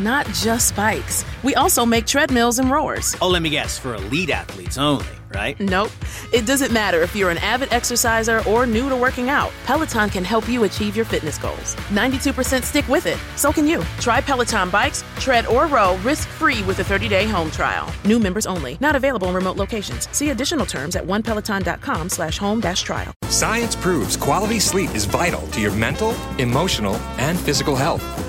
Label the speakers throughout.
Speaker 1: Not just bikes. We also make treadmills and rowers.
Speaker 2: Oh, let me guess, for elite athletes only right?
Speaker 1: Nope. It doesn't matter if you're an avid exerciser or new to working out. Peloton can help you achieve your fitness goals. 92% stick with it. So can you. Try Peloton bikes, tread or row risk-free with a 30-day home trial. New members only. Not available in remote locations. See additional terms at onepeloton.com slash home dash trial.
Speaker 3: Science proves quality sleep is vital to your mental, emotional, and physical health.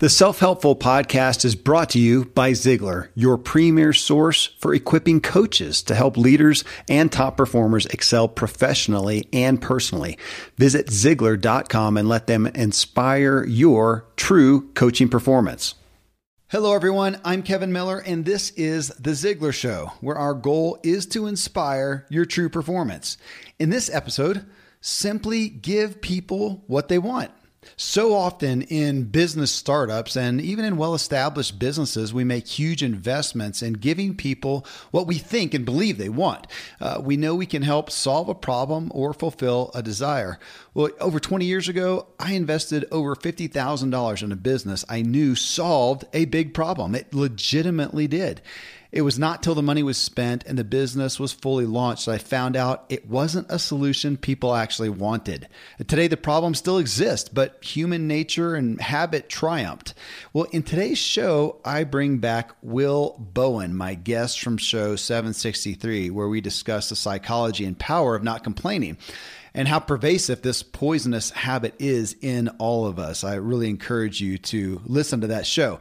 Speaker 4: The Self Helpful Podcast is brought to you by Ziglar, your premier source for equipping coaches to help leaders and top performers excel professionally and personally. Visit Ziglar.com and let them inspire your true coaching performance. Hello, everyone. I'm Kevin Miller, and this is The Ziglar Show, where our goal is to inspire your true performance. In this episode, simply give people what they want. So often in business startups and even in well established businesses, we make huge investments in giving people what we think and believe they want. Uh, we know we can help solve a problem or fulfill a desire. Well, over 20 years ago, I invested over $50,000 in a business I knew solved a big problem. It legitimately did. It was not till the money was spent and the business was fully launched that I found out it wasn't a solution people actually wanted. Today, the problem still exists, but human nature and habit triumphed. Well, in today's show, I bring back Will Bowen, my guest from show 763, where we discuss the psychology and power of not complaining and how pervasive this poisonous habit is in all of us. I really encourage you to listen to that show.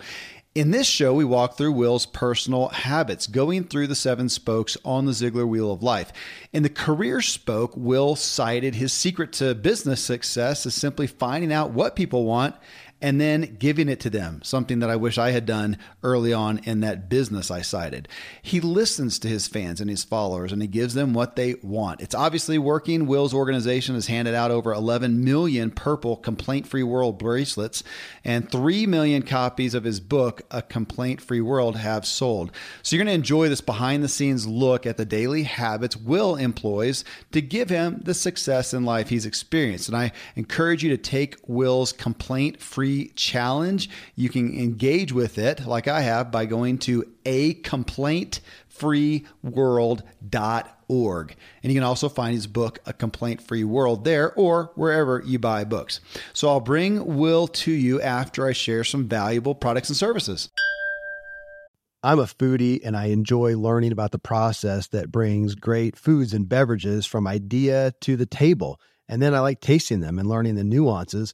Speaker 4: In this show, we walk through Will's personal habits, going through the seven spokes on the Ziglar Wheel of Life. In the career spoke, Will cited his secret to business success is simply finding out what people want and then giving it to them, something that I wish I had done early on in that business I cited. He listens to his fans and his followers and he gives them what they want. It's obviously working. Will's organization has handed out over 11 million purple complaint free world bracelets, and 3 million copies of his book, A Complaint Free World, have sold. So you're going to enjoy this behind the scenes look at the daily habits Will employs to give him the success in life he's experienced. And I encourage you to take Will's complaint free free challenge. You can engage with it, like I have, by going to a complaintfreeworld.org. And you can also find his book, A Complaint Free World, there or wherever you buy books. So I'll bring Will to you after I share some valuable products and services.
Speaker 5: I'm a foodie and I enjoy learning about the process that brings great foods and beverages from idea to the table. And then I like tasting them and learning the nuances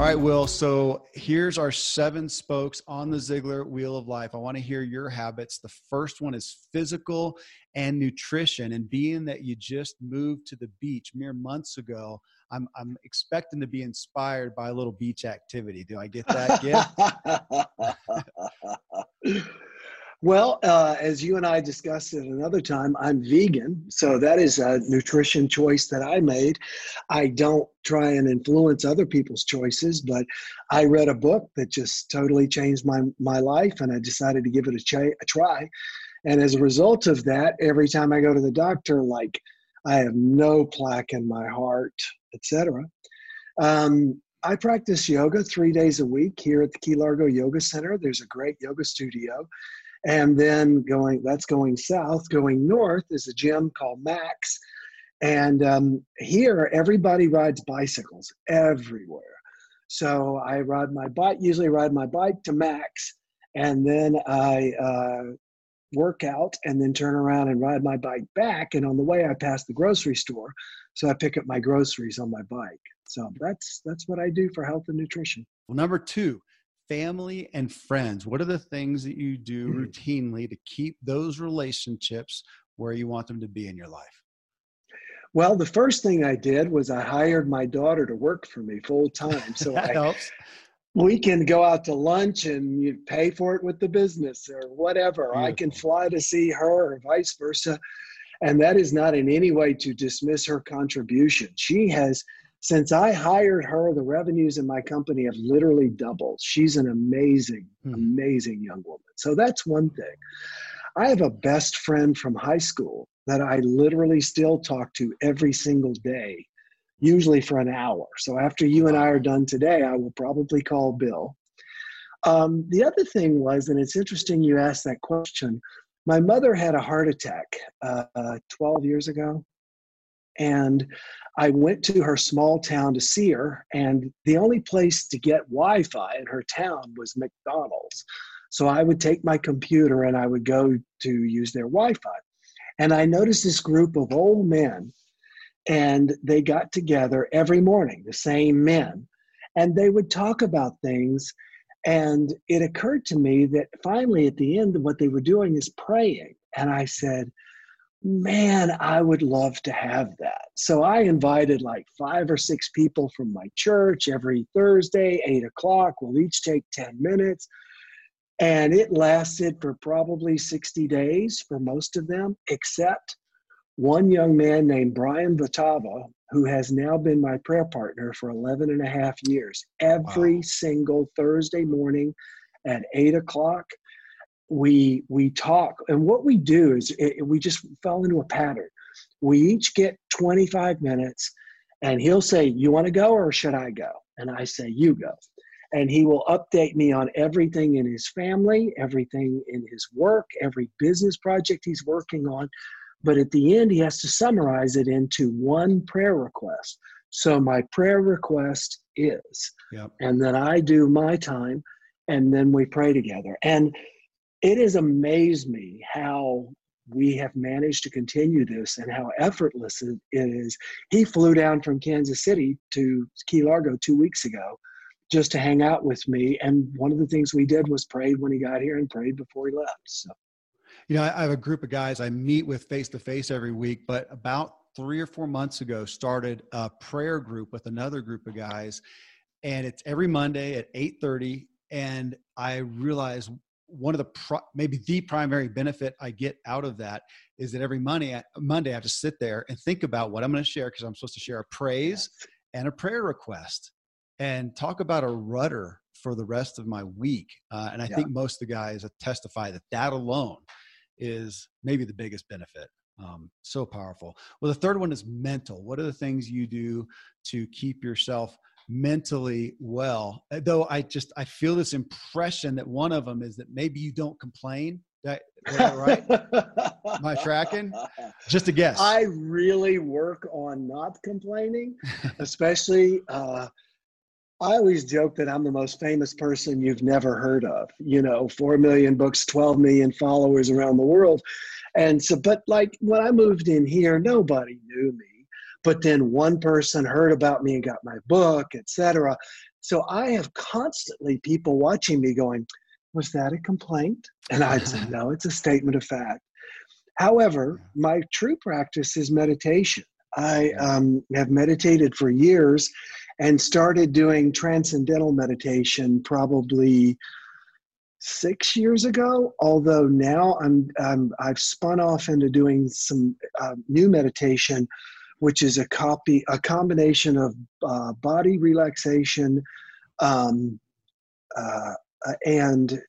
Speaker 4: All right, Will. So here's our seven spokes on the Ziglar Wheel of Life. I want to hear your habits. The first one is physical and nutrition. And being that you just moved to the beach mere months ago, I'm, I'm expecting to be inspired by a little beach activity. Do I get that gift?
Speaker 6: Well, uh, as you and I discussed at another time, I'm vegan. So that is a nutrition choice that I made. I don't try and influence other people's choices, but I read a book that just totally changed my, my life and I decided to give it a, ch- a try. And as a result of that, every time I go to the doctor, like I have no plaque in my heart, etc. Um, I practice yoga three days a week here at the Key Largo Yoga Center. There's a great yoga studio. And then going, that's going south. Going north is a gym called Max. And um, here, everybody rides bicycles everywhere. So I ride my bike, usually ride my bike to Max, and then I uh, work out and then turn around and ride my bike back. And on the way, I pass the grocery store. So I pick up my groceries on my bike. So that's that's what I do for health and nutrition.
Speaker 4: Well, number two, family and friends. What are the things that you do mm-hmm. routinely to keep those relationships where you want them to be in your life?
Speaker 6: Well, the first thing I did was I hired my daughter to work for me full time. So
Speaker 4: that
Speaker 6: I,
Speaker 4: helps.
Speaker 6: We can go out to lunch and you pay for it with the business or whatever. Beautiful. I can fly to see her or vice versa. And that is not in any way to dismiss her contribution. She has since I hired her, the revenues in my company have literally doubled. She's an amazing, hmm. amazing young woman. So that's one thing. I have a best friend from high school that I literally still talk to every single day, usually for an hour. So after you and I are done today, I will probably call Bill. Um, the other thing was, and it's interesting you asked that question. My mother had a heart attack uh, 12 years ago. And I went to her small town to see her, and the only place to get Wi Fi in her town was McDonald's. So I would take my computer and I would go to use their Wi Fi. And I noticed this group of old men, and they got together every morning, the same men, and they would talk about things. And it occurred to me that finally, at the end, what they were doing is praying. And I said, man, I would love to have that. So I invited like five or six people from my church every Thursday, eight o'clock. We'll each take 10 minutes. And it lasted for probably 60 days for most of them, except one young man named Brian Vatava, who has now been my prayer partner for 11 and a half years. Every wow. single Thursday morning at eight o'clock, we we talk and what we do is it, we just fell into a pattern. We each get 25 minutes and he'll say you want to go or should i go? And i say you go. And he will update me on everything in his family everything in his work every business project he's working on. But at the end he has to summarize it into one prayer request. So my prayer request is yep. and then i do my time and then we pray together. And it has amazed me how we have managed to continue this and how effortless it is. He flew down from Kansas City to Key Largo two weeks ago just to hang out with me. And one of the things we did was prayed when he got here and prayed before he left. So,
Speaker 4: you know, I have a group of guys I meet with face to face every week, but about three or four months ago started a prayer group with another group of guys and it's every monday at 8.30 and i realize one of the pro- maybe the primary benefit I get out of that is that every Monday Monday I have to sit there and think about what I'm going to share because I'm supposed to share a praise and a prayer request and talk about a rudder for the rest of my week. Uh, and I yeah. think most of the guys testify that that alone is maybe the biggest benefit. Um, so powerful. Well, the third one is mental. What are the things you do to keep yourself mentally well. Though i just i feel this impression that one of them is that maybe you don't complain. That, that right? Am i tracking? Just a guess.
Speaker 6: I really work on not complaining especially uh, I always joke that I'm the most famous person you've never heard of. You know, 4 million books, 12 million followers around the world. And so, but like when I moved in here, nobody knew me but then one person heard about me and got my book etc so i have constantly people watching me going was that a complaint? And i'd say no it's a statement of fact. However my true practice is meditation. I um, have meditated for years and started doing transcendental meditation probably six years ago. Although now I'm, I'm I've spun off into doing some uh, new meditation, which is a copy a combination of uh, body relaxation um, uh, and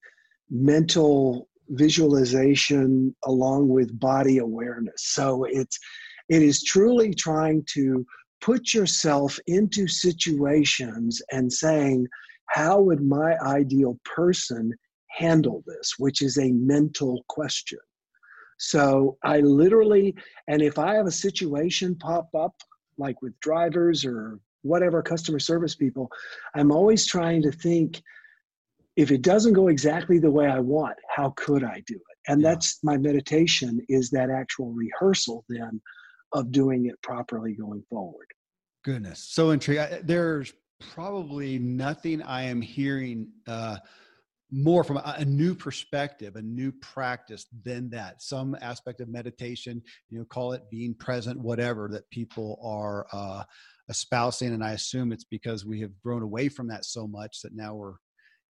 Speaker 6: mental visualization along with body awareness. So it's it is truly trying to put yourself into situations and saying, how would my ideal person handle this, which is a mental question. So I literally, and if I have a situation pop up, like with drivers or whatever customer service people, I'm always trying to think if it doesn't go exactly the way I want, how could I do it? And yeah. that's my meditation is that actual rehearsal then of doing it properly going forward.
Speaker 4: Goodness, so intriguing. There's probably nothing I am hearing uh, more from a, new perspective, a new practice than that. Some aspect of meditation, you know, call it being present, whatever that people are uh, espousing. And I assume it's because we have grown away from that so much that now we're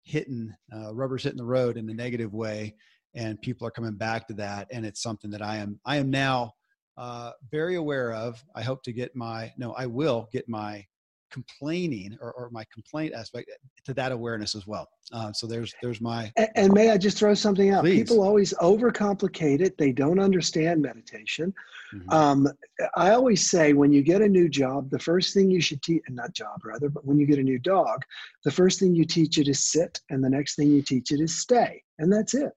Speaker 4: hitting uh, rubber's hitting the road in a negative way, and people are coming back to that. And it's something that I am I am now uh, very aware of. I hope to get my no, I will get my complaining or, or, my complaint aspect to that awareness as well. Uh, so there's there's my
Speaker 6: and, and, may I just throw something out? Please. People always overcomplicate it. They don't understand meditation. Mm-hmm. Um, I always say when you get a new job, the first thing you should teach not job rather, but when you get a new dog, the first thing you teach it is sit, and the next thing you teach it is stay, and that's it.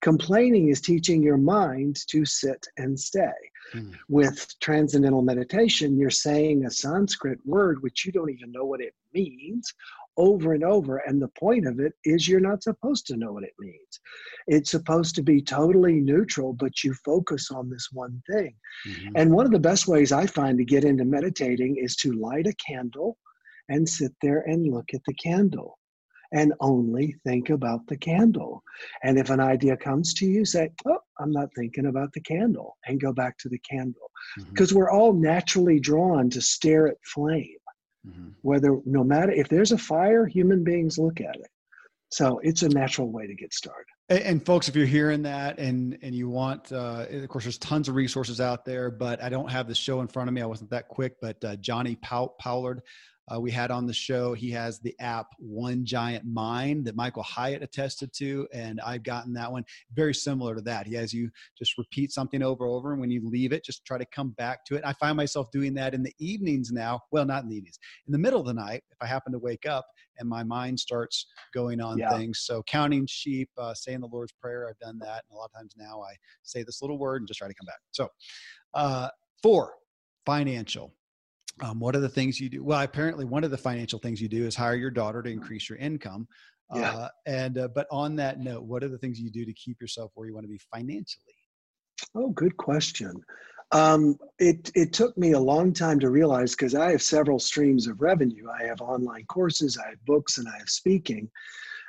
Speaker 6: Complaining is teaching your mind to sit and stay. Mm. With transcendental meditation, you're saying a Sanskrit word which you don't even know what it means over and over. And the point of it is you're not supposed to know what it means. It's supposed to be totally neutral, but you focus on this one thing. Mm-hmm. And one of the best ways I find to get into meditating is to light a candle and sit there and look at the candle and only think about the candle. And if an idea comes to you, say, Oh, I'm not thinking about the candle, and go back to the candle. Because mm-hmm. we're all naturally drawn to stare at flame. Mm-hmm. Whether, no matter if there's a fire, human beings look at it. So it's a natural way to get started.
Speaker 4: And, and folks, if you're hearing that and and you want, uh, of course, there's tons of resources out there, but I don't have the show in front of me. I wasn't that quick, but uh, Jonni Pow- Pollard uh, we had on the show. He has the app One Giant Mind that Michael Hyatt attested to, and I've gotten that one very similar to that. He has you just repeat something over and over, and when you leave it, just try to come back to it. I find myself doing that in the evenings now. Well, not in the evenings, in the middle of the night, if I happen to wake up and my mind starts going on yeah. things. So counting sheep, uh, saying the Lord's Prayer, I've done that, and a lot of times now I say this little word and just try to come back. So, uh, four, financial um, what are the things you do? Well, apparently, one of the financial things you do is hire your daughter to increase your income. Yeah. Uh, and uh, but on that note, what are the things you do to keep yourself where you want to be financially?
Speaker 6: Oh, good question. Um, it it took me a long time to realize because I have several streams of revenue. I have online courses, I have books, and I have speaking.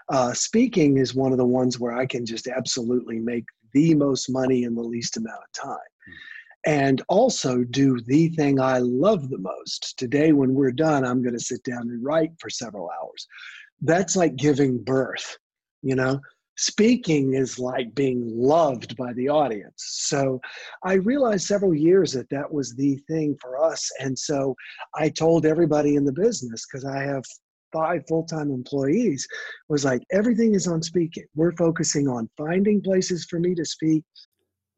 Speaker 6: Uh, speaking is one of the ones where I can just absolutely make the most money in the least amount of time. Mm-hmm and also do the thing I love the most. Today, when we're done, I'm going to sit down and write for several hours. That's like giving birth, you know? Speaking is like being loved by the audience. So I realized several years that that was the thing for us. And so I told everybody in the business, because I have five full-time employees was like everything is on speaking we're focusing on finding places for me to speak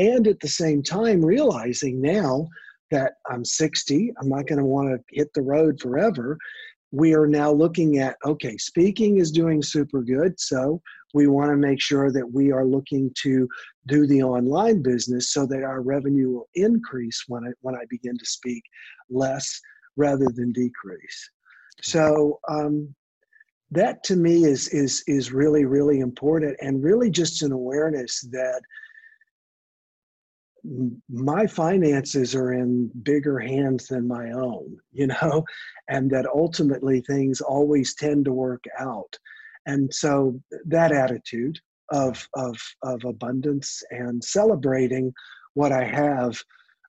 Speaker 6: and at the same time realizing now that I'm 60, I'm not going to want to hit the road forever. We are now looking at okay, speaking is doing super good, so we want to make sure that we are looking to do the online business so that our revenue will increase when I when I begin to speak less rather than decrease. So um, that to me is is is really really important and really just an awareness that my finances are in bigger hands than my own, you know, and that ultimately things always tend to work out. And so that attitude of of of abundance and celebrating what I have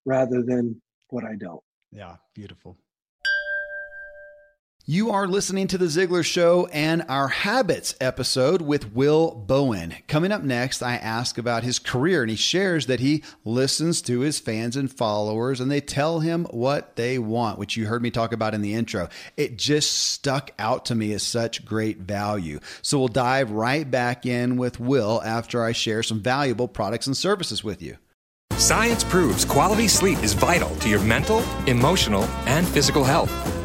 Speaker 6: rather than what I don't.
Speaker 5: Yeah, beautiful. You are listening to The Ziglar Show and our Habits episode with Will Bowen. Coming up next, I ask about his career, and he shares that he listens to his fans and followers and they tell him what they want, which you heard me talk about in the intro. It just stuck out to me as such great value. So we'll dive right back in with Will after I share some valuable products and services with you.
Speaker 3: Science proves quality sleep is vital to your mental, emotional, and physical health.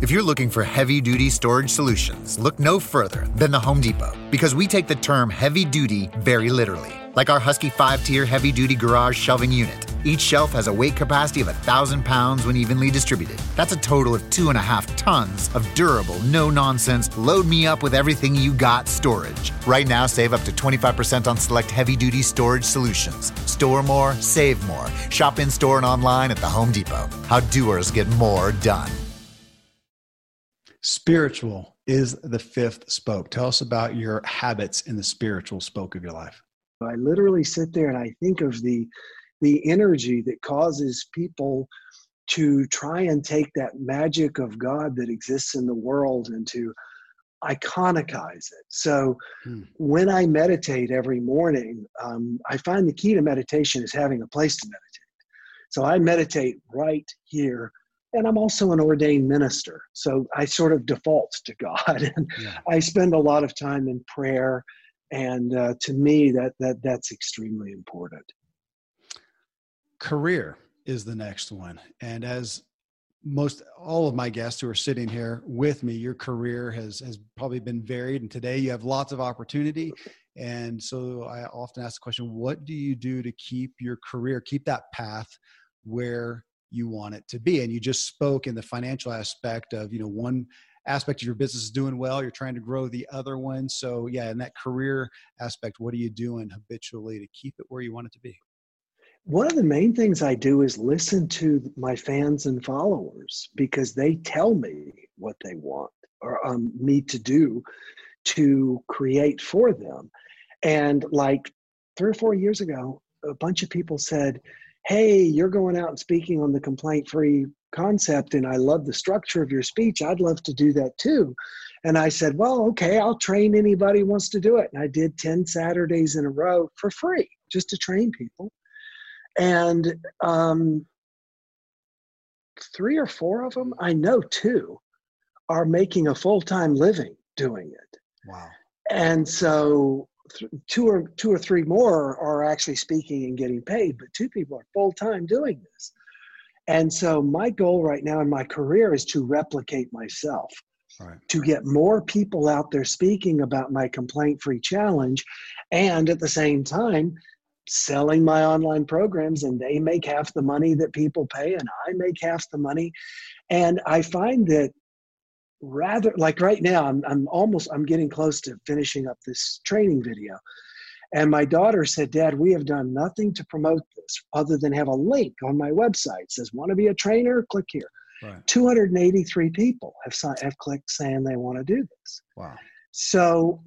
Speaker 7: If you're looking for heavy duty storage solutions, look no further than the Home Depot because we take the term heavy duty very literally. Like our Husky 5 tier heavy duty garage shelving unit. Each shelf has a weight capacity of 1,000 pounds when evenly distributed. That's a total of two and a half tons of durable, no nonsense, load me up with everything you got storage. Right now, save up to 25% on select heavy duty storage solutions. Store more, save more. Shop in store and online at the Home Depot. How doers get more done.
Speaker 5: Spiritual is the fifth spoke. Tell us about your habits in the spiritual spoke of your life.
Speaker 6: I literally sit there and I think of the the energy that causes people to try and take that magic of God that exists in the world and to iconicize it. So hmm. when I meditate every morning, um, I find the key to meditation is having a place to meditate. So I meditate right here and I'm also an ordained minister. So I sort of default to God, and yeah. I spend a lot of time in prayer. And uh, to me, that that that's extremely important.
Speaker 5: Career is the next one, and as most all of my guests who are sitting here with me, your career has has probably been varied, and today you have lots of opportunity
Speaker 4: And so I often ask the question, what do you do to keep your career, keep that path where you want it to be? And you just spoke in the financial aspect of, you know, one aspect of your business is doing well, you're trying to grow the other one. So yeah, in that career aspect, what are you doing habitually to keep it where you want it to be?
Speaker 6: One of the main things I do is listen to my fans and followers because they tell me what they want or um, me to do to create for them. And like three or four years ago, a bunch of people said, Hey, you're going out and speaking on the complaint free concept, and I love the structure of your speech. I'd love to do that too. And I said, Well, okay, I'll train anybody who wants to do it. And I did 10 Saturdays in a row for free just to train people. And um, three or four of them, I know two, are making a full time living doing it.
Speaker 4: Wow.
Speaker 6: And so th- two or two or three more are actually speaking and getting paid, but two people are full time doing this. And so my goal right now in my career is to replicate myself. Right. To get more people out there speaking about my complaint free challenge and at the same time selling my online programs and they make half the money that people pay and I make half the money and I find that rather like right now I'm, I'm almost i'm getting close to finishing up this training video. And my daughter said dad we have done nothing to promote this other than have a link on my website. It says want to be a trainer? Click here right. 283 people have, have clicked saying they want to do this.
Speaker 4: Wow.
Speaker 6: So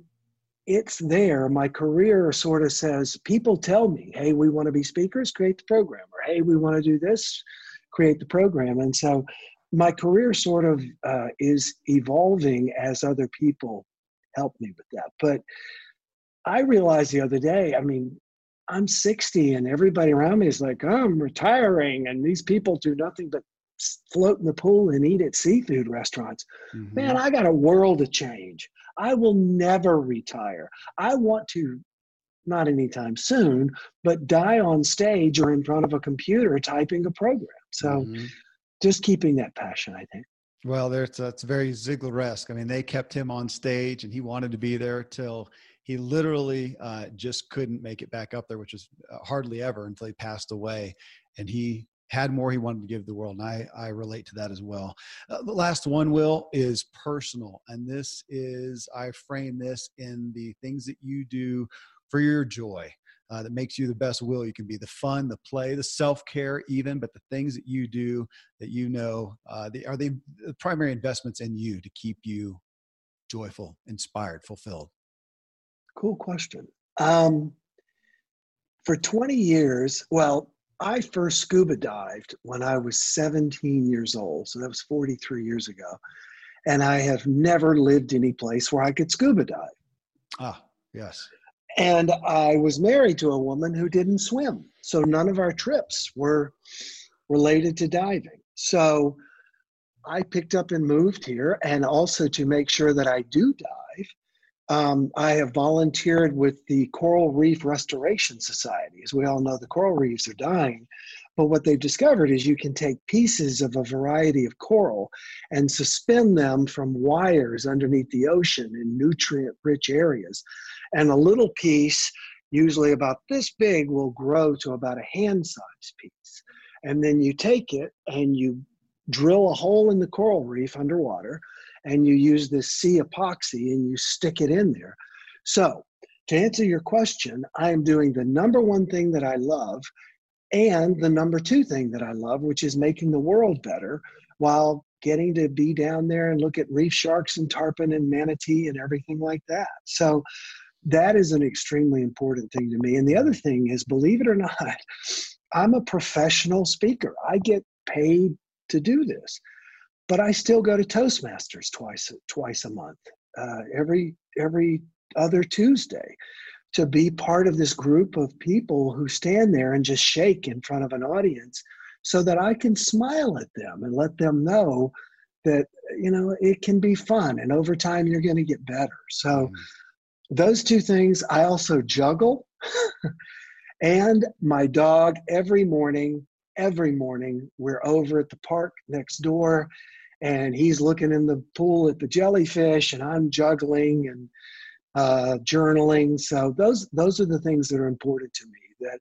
Speaker 6: it's there. My career sort of says people tell me, hey, we want to be speakers, create the program, or hey, we want to do this, create the program. And so my career sort of uh, is evolving as other people help me with that. But I realized the other day, I mean, I'm 60 and everybody around me is like, oh, I'm retiring. And these people do nothing but float in the pool and eat at seafood restaurants. Mm-hmm. Man, I got a world to change. I will never retire. I want to, not anytime soon, but die on stage or in front of a computer typing a program. So mm-hmm. Just keeping that passion, I think.
Speaker 4: Well, there's that's very Ziglar-esque. I mean, they kept him on stage, and he wanted to be there till he literally uh, just couldn't make it back up there, which was uh, hardly ever until he passed away. And he had more he wanted to give the world. And I, I relate to that as well. Uh, the last one, Will, is personal. And this is, I frame this in the things that you do for your joy. Uh, that makes you the best will you can be the fun the play the self-care even but the things that you do that you know uh, they, are the primary investments in you to keep you joyful inspired fulfilled
Speaker 6: cool question um, for 20 years well I first scuba dived when I was 17 years old. So that was 43 years ago. And I have never lived any place where I could scuba dive.
Speaker 4: Ah, yes.
Speaker 6: And I was married to a woman who didn't swim. So none of our trips were related to diving. So I picked up and moved here. And also to make sure that I do dive, um, I have volunteered with the Coral Reef Restoration Society. As we all know, the coral reefs are dying. But what they've discovered is you can take pieces of a variety of coral and suspend them from wires underneath the ocean in nutrient rich areas. And a little piece, usually about this big, will grow to about a hand size piece. And then you take it and you drill a hole in the coral reef underwater and you use this C epoxy and you stick it in there. So, to answer your question, I am doing the number one thing that I love and the number two thing that I love, which is making the world better while getting to be down there and look at reef sharks and tarpon and manatee and everything like that. So, that is an extremely important thing to me. And the other thing is, believe it or not, I'm a professional speaker. I get paid to do this but I still go to Toastmasters twice twice a month, uh, every every other Tuesday, to be part of this group of people who stand there and just shake in front of an audience, so that I can smile at them and let them know that you know it can be fun, and over time you're going to get better. So. Mm. Those two things I also juggle. and my dog every morning every morning we're over at the park next door and he's looking in the pool at the jellyfish and i'm juggling and uh, journaling. So those those are the things that are important to me. That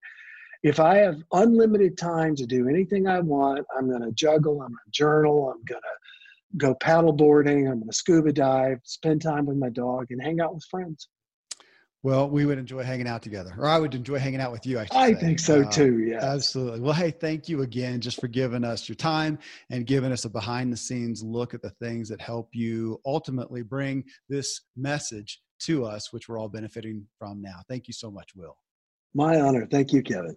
Speaker 6: if I have unlimited time to do anything I want, I'm going to juggle. I'm going to journal. I'm going to go paddleboarding. I'm going to scuba dive, spend time with my dog, and hang out with friends.
Speaker 4: Well, we would enjoy hanging out together, or I would enjoy hanging out with you. I,
Speaker 6: I think so uh, too. Yeah,
Speaker 4: absolutely. Well, hey, thank you again just for giving us your time and giving us a behind the scenes look at the things that help you ultimately bring this message to us, which we're all benefiting from now. Thank you so much, Will.
Speaker 6: My honor. Thank you, Kevin.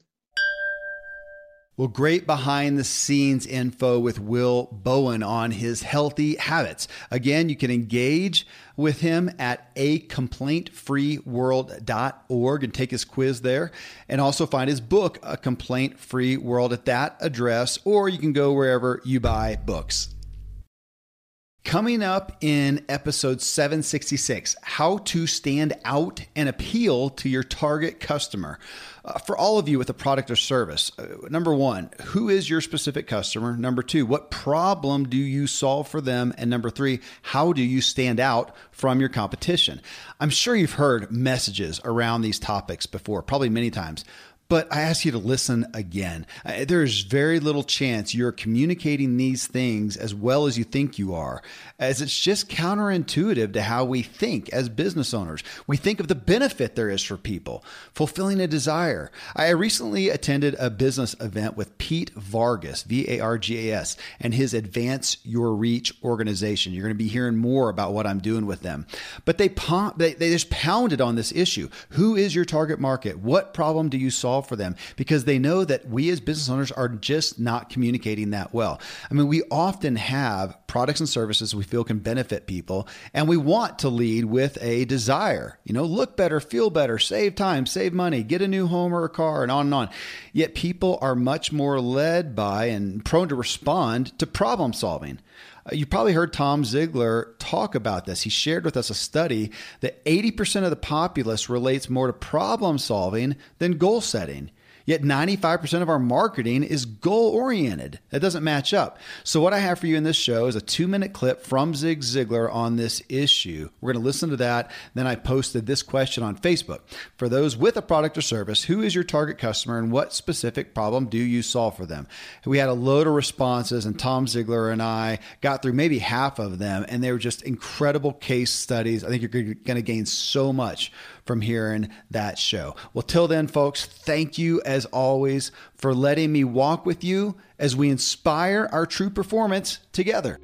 Speaker 4: Well, great behind the scenes info with Will Bowen on his healthy habits. Again, you can engage with him at acomplaintfreeworld.org and take his quiz there and also find his book, A Complaint Free World, at that address, or you can go wherever you buy books. Coming up in episode 766, how to stand out and appeal to your target customer. Uh, for all of you with a product or service, uh, number one, who is your specific customer? Number two, what problem do you solve for them? And number three, how do you stand out from your competition? I'm sure you've heard messages around these topics before, probably many times but I ask you to listen again. Uh, there is very little chance you're communicating these things as well as you think you are, as it's just counterintuitive to how we think as business owners. We think of the benefit there is for people, fulfilling a desire. I recently attended a business event with Pete Vargas, V A R G A S, and his Advance Your Reach organization. You're going to be hearing more about what I'm doing with them. But they, they, they just pounded on this issue. Who is your target market? What problem do you solve? Solve for them because they know that we as business owners are just not communicating that well. I mean, we often have products and services we feel can benefit people, and we want to lead with a desire, you know, look better, feel better, save time, save money, get a new home or a car, and on and on. Yet people are much more led by and prone to respond to problem solving. Uh, you probably heard Tom Ziglar talk about this. He shared with us a study that 80% of the populace relates more to problem solving than goal setting. Yet 95% of our marketing is goal oriented. That doesn't match up. So, what I have for you in this show is a two minute clip from Zig Ziglar on this issue. We're going to listen to that. Then I posted this question on Facebook. For those with a product or service, who is your target customer and what specific problem do you solve for them? We had a load of responses, and Tom Ziglar and I got through maybe half of them, and they were just incredible case studies. I think you're going to gain so much from hearing that show. Well, till then, folks, thank you as always for letting me walk with you as we inspire our true performance together.